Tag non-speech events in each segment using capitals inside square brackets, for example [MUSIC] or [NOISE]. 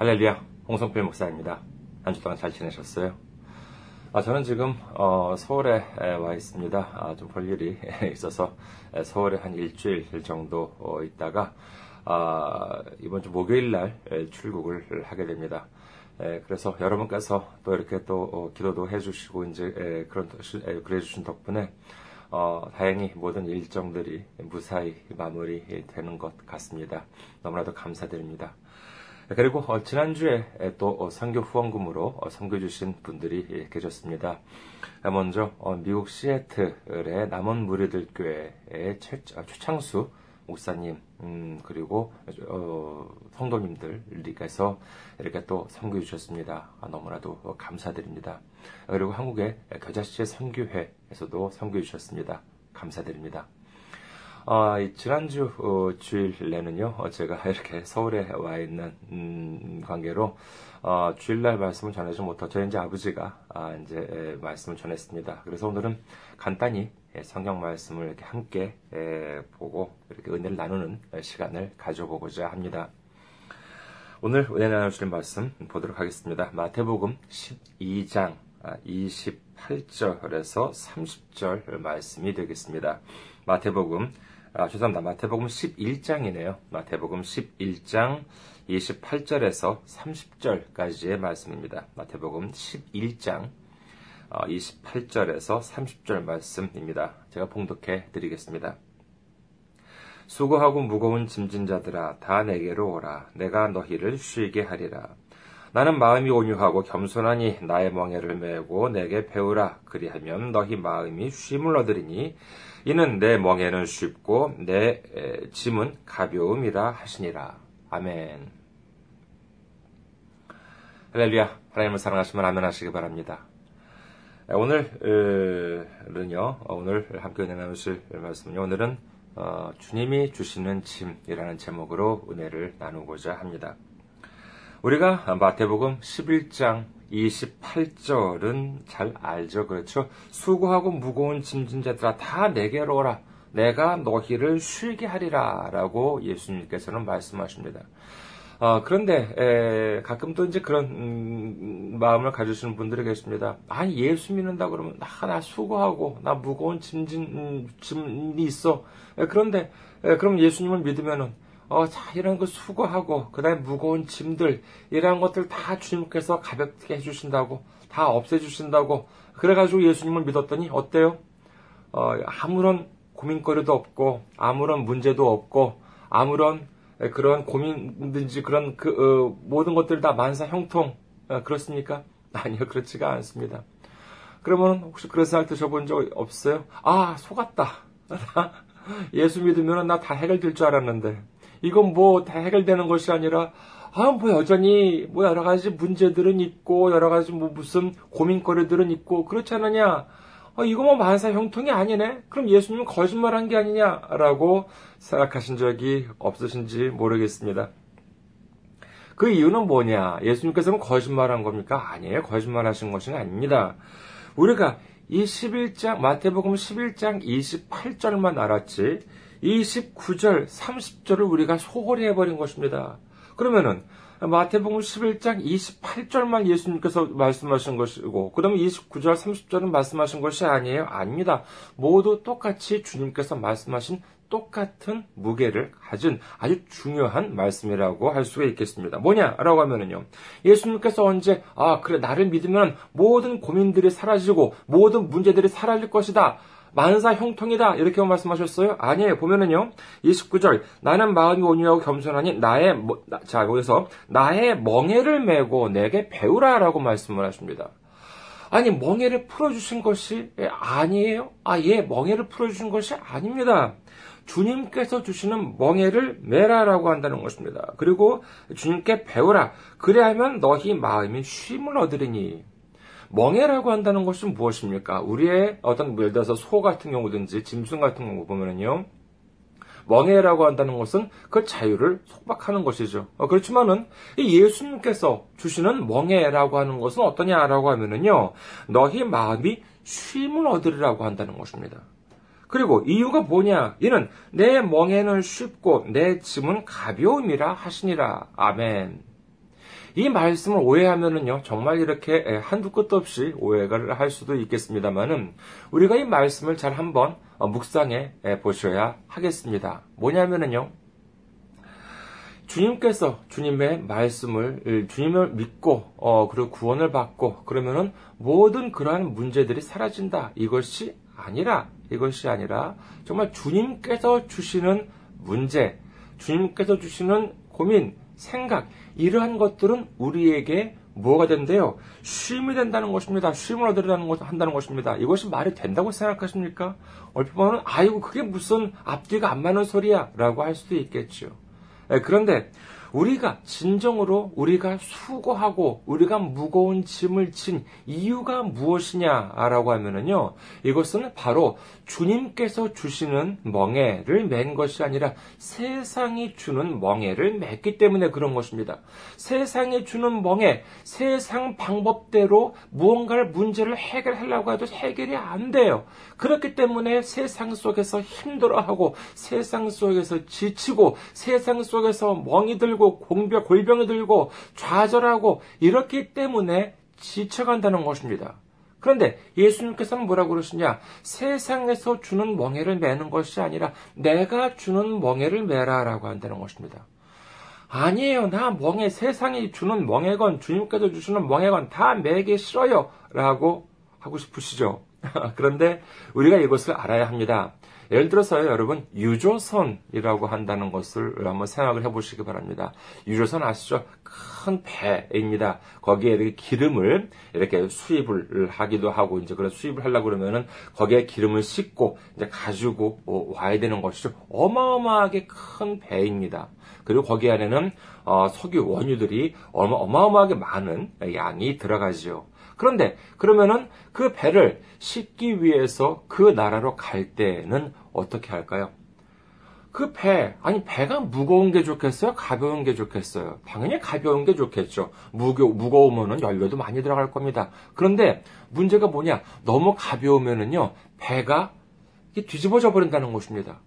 할렐루야, 홍성필 목사입니다. 한 주 동안 잘 지내셨어요? 아, 저는 지금 어, 서울에 와 있습니다. 아, 좀 볼 일이 [LAUGHS] 있어서 서울에 한 일주일 정도 어, 있다가 아, 이번 주 목요일 날 출국을 하게 됩니다. 에, 그래서 여러분께서 또 이렇게 또 어, 기도도 해주시고 이제 에, 그런 에, 그래주신 덕분에 어, 다행히 모든 일정들이 무사히 마무리되는 것 같습니다. 너무나도 감사드립니다. 그리고 어, 지난주에 또 선교 후원금으로 어, 선교주신 분들이 계셨습니다. 먼저 어, 미국 시애틀의 남원 무리들 교회의 최창수 목사님 음, 그리고 어, 성도님들께서 이렇게 또 선교해 주셨습니다. 아, 너무나도 감사드립니다. 그리고 한국의 겨자씨의 선교회에서도 선교해 주셨습니다. 감사드립니다. 어, 지난주 어, 주일 내는요, 어, 제가 [LAUGHS] 이렇게 서울에 와 있는 음, 관계로 어, 주일날 말씀을 전하지 못하 저희 이제 아버지가 아, 이제 에, 말씀을 전했습니다. 그래서 오늘은 간단히 예, 성경 말씀을 이렇게 함께 에, 보고 이렇게 은혜를 나누는 시간을 가져보고자 합니다. 오늘 은혜 나누실 말씀 보도록 하겠습니다. 마태복음 12장 28절에서 아, 30절 말씀이 되겠습니다. 마태복음 아, 죄송합니다. 마태복음 11장이네요. 마태복음 11장 28절에서 30절까지의 말씀입니다. 마태복음 11장 28절에서 어, 30절 말씀입니다. 제가 봉독해 드리겠습니다. 수고하고 무거운 짐진 자들아 다 내게로 오라 내가 너희를 쉬게 하리라 나는 마음이 온유하고 겸손하니 나의 멍에를 메고 내게 배우라 그리하면 너희 마음이 쉼을 얻으리니 이는 내 멍에는 쉽고 내 짐은 가벼움이라 하시니라. 아멘. 할렐루야. 하나님을 사랑하시면 아멘 하시기 바랍니다. 오늘은요, 오늘 함께 나누실 말씀은요, 오늘은 어, 주님이 주시는 짐이라는 제목으로 은혜를 나누고자 합니다. 우리가 마태복음 11장 28절은 잘 알죠. 그렇죠. 수고하고 무거운 짐진 자들아 다 내게로 오라. 내가 너희를 쉬게 하리라. 라고 예수님께서는 말씀하십니다. 어, 그런데 에, 가끔 또 이제 그런 음, 마음을 가지시는 분들이 계십니다. 아니 예수 믿는다 그러면 나, 나 수고하고 나 무거운 짐진 음, 짐이 있어. 에, 그런데 에, 그럼 예수님을 믿으면은 어, 자, 이런 거 수고하고, 그 다음에 무거운 짐들, 이런 것들 다 주님께서 가볍게 해주신다고, 다 없애주신다고, 그래가지고 예수님을 믿었더니, 어때요? 어, 아무런 고민거리도 없고, 아무런 문제도 없고, 아무런 그런 고민든지 그런 그, 어, 모든 것들 다 만사 형통, 어, 그렇습니까? [LAUGHS] 아니요, 그렇지가 않습니다. 그러면 혹시 그런 생각 드셔본 적 없어요? 아, 속았다. [LAUGHS] 예수 믿으면 나 다 해결될 줄 알았는데. 이건 뭐 다 해결되는 것이 아니라 아, 뭐 여전히 뭐 여러 가지 문제들은 있고 여러 가지 뭐 무슨 고민거리들은 있고 그렇지 않느냐? 어, 이거 뭐 만사 형통이 아니네? 그럼 예수님은 거짓말한 게 아니냐라고 생각하신 적이 없으신지 모르겠습니다. 그 이유는 뭐냐? 예수님께서는 거짓말한 겁니까? 아니에요. 거짓말하신 것이 아닙니다. 우리가 이 11장 마태복음 11장 28절만 알았지 29절, 30절을 우리가 소홀히 해버린 것입니다. 그러면은 마태복음 11장 28절만 예수님께서 말씀하신 것이고, 그 다음에 29절, 30절은 말씀하신 것이 아니에요? 아닙니다. 모두 똑같이 주님께서 말씀하신 똑같은 무게를 가진 아주 중요한 말씀이라고 할 수가 있겠습니다. 뭐냐라고 하면은요. 예수님께서 언제 아 그래 나를 믿으면 모든 고민들이 사라지고 모든 문제들이 사라질 것이다. 만사 형통이다. 이렇게 말씀하셨어요? 아니에요. 보면은요. 29절. 나는 마음이 온유하고 겸손하니 나의, 자, 여기서 나의 멍해를 메고 내게 배우라. 라고 말씀을 하십니다. 아니, 멍해를 풀어 주신 것이 아니에요? 아, 예, 멍해를 풀어 주신 것이 아닙니다. 주님께서 주시는 멍해를 메라라고 한다는 것입니다. 그리고 주님께 배우라. 그래야면 너희 마음이 쉼을 얻으리니. 멍해라고 한다는 것은 무엇입니까? 우리의 어떤 예를 들어서 소 같은 경우든지 짐승 같은 경우 보면은요. 멍해라고 한다는 것은 그 자유를 속박하는 것이죠. 어, 그렇지만은 예수님께서 주시는 멍해라고 하는 것은 어떠냐라고 하면은요. 너희 마음이 쉼을 얻으리라고 한다는 것입니다. 그리고 이유가 뭐냐? 이는 내 멍에는 쉽고 내 짐은 가벼움이라 하시니라. 아멘. 이 말씀을 오해하면은요, 정말 이렇게 한두 끝도 없이 오해를 할 수도 있겠습니다만은, 우리가 이 말씀을 잘 한번 어, 묵상해 보셔야 하겠습니다. 뭐냐면은요, 주님께서 주님의 말씀을 주님을 믿고 어, 그리고 구원을 받고 그러면은 모든 그러한 문제들이 사라진다. 이것이 아니라 이것이 아니라 정말 주님께서 주시는 문제, 주님께서 주시는 고민, 생각 이러한 것들은 우리에게 뭐가 된대요? 쉼이 된다는 것입니다. 쉼을 얻으려는 것, 한다는 것입니다. 이것이 말이 된다고 생각하십니까? 얼핏 보면, 아이고, 그게 무슨 앞뒤가 안 맞는 소리야. 라고 할 수도 있겠죠. 예, 그런데 우리가 진정으로 우리가 수고하고 우리가 무거운 짐을 진 이유가 무엇이냐라고 하면은요, 이것은 바로 주님께서 주시는 멍해를 맨 것이 아니라 세상이 주는 멍해를 맸기 때문에 그런 것입니다. 세상이 주는 멍해, 세상 방법대로 무언가를 문제를 해결하려고 해도 해결이 안 돼요. 그렇기 때문에 세상 속에서 힘들어하고 세상 속에서 지치고 세상 속에서 멍이 들고 공병, 골병이 들고 좌절하고 이렇기 때문에 지쳐간다는 것입니다. 그런데 예수님께서는 뭐라고 그러시냐? 세상에서 주는 멍해를 매는 것이 아니라 내가 주는 멍해를 매라라고 한다는 것입니다. 아니에요. 나 멍해, 세상이 주는 멍해건 주님께서 주시는 멍해건 다 매기 싫어요. 라고 하고 싶으시죠? [LAUGHS] 그런데 우리가 이것을 알아야 합니다. 예를 들어서 여러분 유조선이라고 한다는 것을 한번 생각을 해보시기 바랍니다. 유조선 아시죠? 큰 배입니다. 거기에 이렇게 기름을 이렇게 수입을 하기도 하고 이제 그런 수입을 하려고 그러면은 거기에 기름을 싣고 이제 가지고 와야 되는 것이죠. 어마어마하게 큰 배입니다. 그리고 거기 안에는 어, 석유 원유들이 어마 어마하게 많은 양이 들어가지요. 그런데 그러면은 그 배를 싣기 위해서 그 나라로 갈 때는 어떻게 할까요? 그 배, 아니, 배가 무거운 게 좋겠어요? 가벼운 게 좋겠어요? 당연히 가벼운 게 좋겠죠. 무거, 무거우면은 연료도 많이 들어갈 겁니다. 그런데 문제가 뭐냐? 너무 가벼우면은요, 배가 뒤집어져 버린다는 것입니다.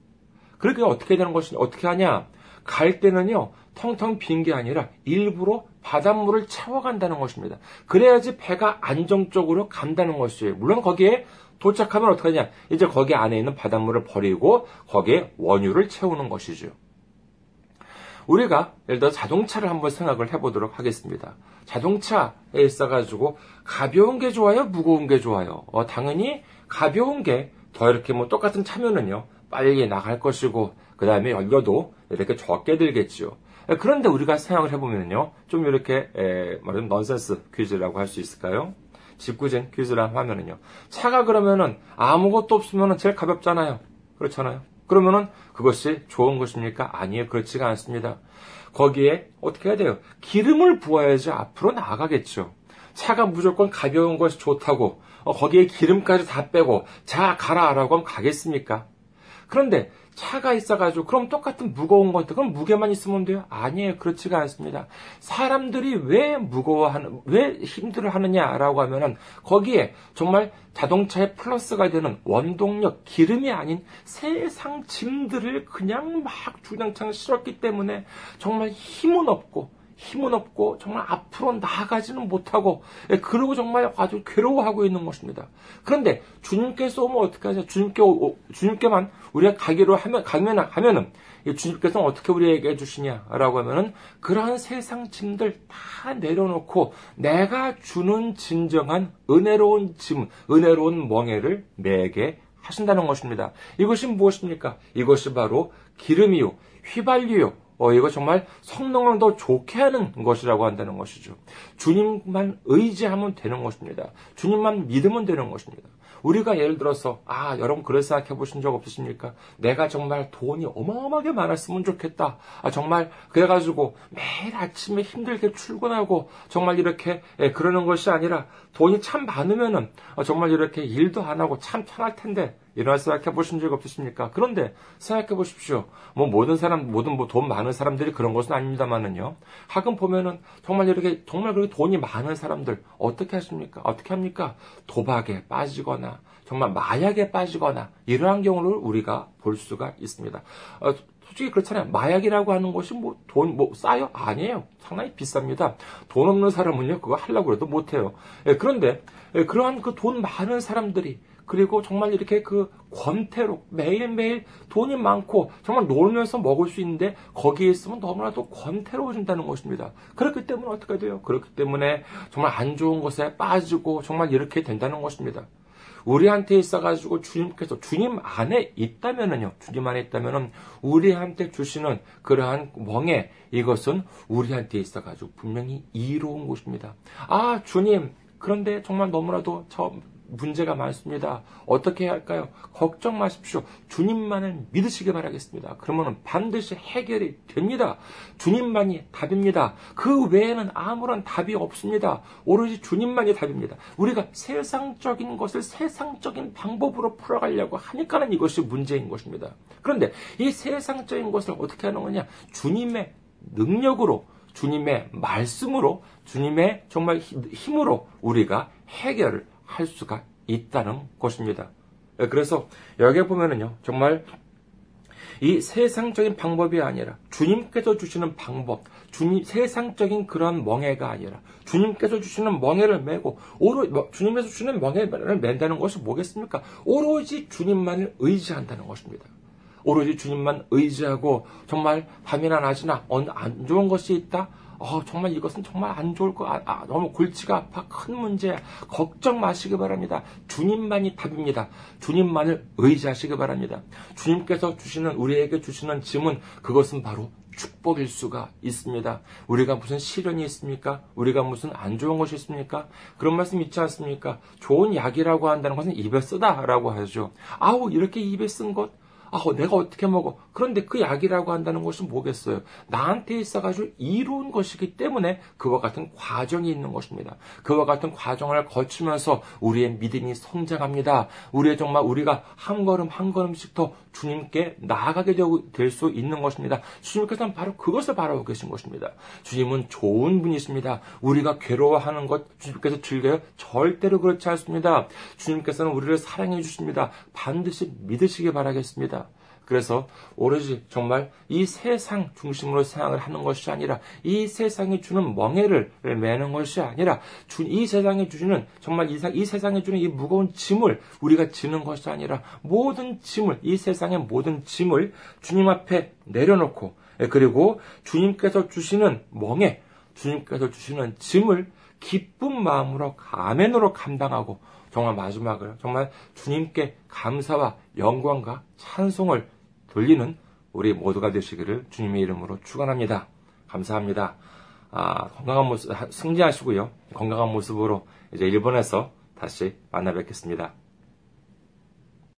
그렇게 어떻게 되는 것이, 어떻게 하냐? 갈 때는요, 텅텅 빈 게 아니라 일부러 바닷물을 채워간다는 것입니다. 그래야지 배가 안정적으로 간다는 것이에요. 물론 거기에 도착하면 어떻게 하냐? 이제 거기 안에 있는 바닷물을 버리고 거기에 원유를 채우는 것이죠. 우리가 예를 들어 자동차를 한번 생각을 해보도록 하겠습니다. 자동차에 있어가지고 가벼운 게 좋아요? 무거운 게 좋아요? 어, 당연히 가벼운 게 더 이렇게 뭐 똑같은 차면은요 빨리 나갈 것이고 그 다음에 연료도 이렇게 적게 들겠죠. 그런데 우리가 생각을 해보면요. 좀 이렇게, 에, 말하자면 넌센스 퀴즈라고 할 수 있을까요? 직구젠 퀴즈라 하면은요. 차가 그러면은 아무것도 없으면은 제일 가볍잖아요. 그렇잖아요. 그러면은 그것이 좋은 것입니까? 아니에요. 그렇지가 않습니다. 거기에 어떻게 해야 돼요? 기름을 부어야지 앞으로 나아가겠죠. 차가 무조건 가벼운 것이 좋다고 어, 거기에 기름까지 다 빼고 자 가라라고 하면 가겠습니까? 그런데 차가 있어가지고 그럼 똑같은 무거운 것들 그럼 무게만 있으면 돼요? 아니에요. 그렇지가 않습니다. 사람들이 왜 무거워하는 왜 힘들어하느냐라고 하면은 거기에 정말 자동차의 플러스가 되는 원동력 기름이 아닌 세상 짐들을 그냥 막 주장창 실었기 때문에 정말 힘은 없고 힘은 없고 정말 앞으로 나아가지는 못하고 예, 그러고 정말 아주 괴로워하고 있는 것입니다. 그런데 주님께서 오면 어떻게 하죠? 주님께 주님께만 우리가 가기로 하면 가면 하면은 주님께서는 어떻게 우리에게 해주시냐라고 하면은 그러한 세상 짐들 다 내려놓고 내가 주는 진정한 은혜로운 짐, 은혜로운 멍해를 내게 하신다는 것입니다. 이것이 무엇입니까? 이것이 바로 기름이요, 휘발유요, 어, 이거 정말 성능을 더 좋게 하는 것이라고 한다는 것이죠. 주님만 의지하면 되는 것입니다. 주님만 믿으면 되는 것입니다. 우리가 예를 들어서 아 여러분 그런 생각해 보신 적 없으십니까? 내가 정말 돈이 어마어마하게 많았으면 좋겠다. 아 정말 그래가지고 매일 아침에 힘들게 출근하고 정말 이렇게 예, 그러는 것이 아니라 돈이 참 많으면은 어, 정말 이렇게 일도 안 하고 참 편할 텐데 이런 생각해 보신 적 없으십니까? 그런데 생각해 보십시오. 뭐 모든 사람, 모든 뭐 돈 많은 사람들이 그런 것은 아닙니다만은요. 가끔 보면은 정말 이렇게 정말 그렇게 돈이 많은 사람들 어떻게 하십니까? 어떻게 합니까? 도박에 빠지거나 정말 마약에 빠지거나 이러한 경우를 우리가 볼 수가 있습니다. 어, 솔직히 그렇잖아요. 마약이라고 하는 것이 뭐 돈, 뭐 싸요? 아니에요. 상당히 비쌉니다. 돈 없는 사람은요, 그거 하려고 해도 못해요. 예, 그런데, 예, 그러한 그 돈 많은 사람들이, 그리고 정말 이렇게 그 권태로 매일매일 돈이 많고 정말 놀면서 먹을 수 있는데 거기에 있으면 너무나도 권태로워진다는 것입니다. 그렇기 때문에 어떻게 돼요? 그렇기 때문에 정말 안 좋은 것에 빠지고 정말 이렇게 된다는 것입니다. 우리한테 있어가지고 주님께서 주님 안에 있다면은요, 주님 안에 있다면은 우리한테 주시는 그러한 멍에 이것은 우리한테 있어가지고 분명히 이로운 것입니다. 아, 주님, 그런데 정말 너무나도 저 문제가 많습니다. 어떻게 해야 할까요? 걱정 마십시오. 주님만을 믿으시기 바라겠습니다. 그러면 반드시 해결이 됩니다. 주님만이 답입니다. 그 외에는 아무런 답이 없습니다. 오로지 주님만이 답입니다. 우리가 세상적인 것을 세상적인 방법으로 풀어가려고 하니까는 이것이 문제인 것입니다. 그런데 이 세상적인 것을 어떻게 하는 거냐? 주님의 능력으로 주님의 말씀으로 주님의 정말 힘으로 우리가 해결을 할 수가 있다는 것입니다. 예, 그래서 여기에 보면은요, 정말 이 세상적인 방법이 아니라 주님께서 주시는 방법, 주님 세상적인 그런 멍해가 아니라 주님께서 주시는 멍해를 메고 오로 뭐, 주님께서 주시는 멍해를 맨다는 것이 뭐겠습니까? 오로지 주님만을 의지한다는 것입니다. 오로지 주님만 의지하고 정말 밤이나 낮이나 안 좋은 것이 있다. 어, 정말 이것은 정말 안 좋을 거, 아, 아, 너무 골치가 아파, 큰 문제야. 걱정 마시기 바랍니다. 주님만이 답입니다. 주님만을 의지하시기 바랍니다. 주님께서 주시는, 우리에게 주시는 짐은 그것은 바로 축복일 수가 있습니다. 우리가 무슨 시련이 있습니까? 우리가 무슨 안 좋은 것이 있습니까? 그런 말씀 있지 않습니까? 좋은 약이라고 한다는 것은 입에 쓰다라고 하죠. 아우, 이렇게 입에 쓴 것, 아, 내가 어떻게 먹어? 그런데 그 약이라고 한다는 것은 뭐겠어요? 나한테 있어가지고 이로운 것이기 때문에 그와 같은 과정이 있는 것입니다. 그와 같은 과정을 거치면서 우리의 믿음이 성장합니다. 우리의 정말 우리가 한 걸음 한 걸음씩 더 주님께 나아가게 될 수 있는 것입니다. 주님께서는 바로 그것을 바라고 계신 것입니다. 주님은 좋은 분이십니다. 우리가 괴로워하는 것 주님께서 즐겨요? 절대로 그렇지 않습니다. 주님께서는 우리를 사랑해 주십니다. 반드시 믿으시기 바라겠습니다. 그래서 오로지 정말 이 세상 중심으로 생각을 하는 것이 아니라 이 세상이 주는 멍해를 매는 것이 아니라 이 세상이 주는 정말 이, 이 세상에 주는 이 무거운 짐을 우리가 지는 것이 아니라 모든 짐을 이 세상의 모든 짐을 주님 앞에 내려놓고 예, 그리고 주님께서 주시는 멍해 주님께서 주시는 짐을 기쁜 마음으로 가면으로 감당하고 정말 마지막을 정말 주님께 감사와 영광과 찬송을 돌리는 우리 모두가 되시기를 주님의 이름으로 축원합니다. 감사합니다. 아, 건강한 모습 승리하시고요. 건강한 모습으로 이제 일본에서 다시 만나 뵙겠습니다.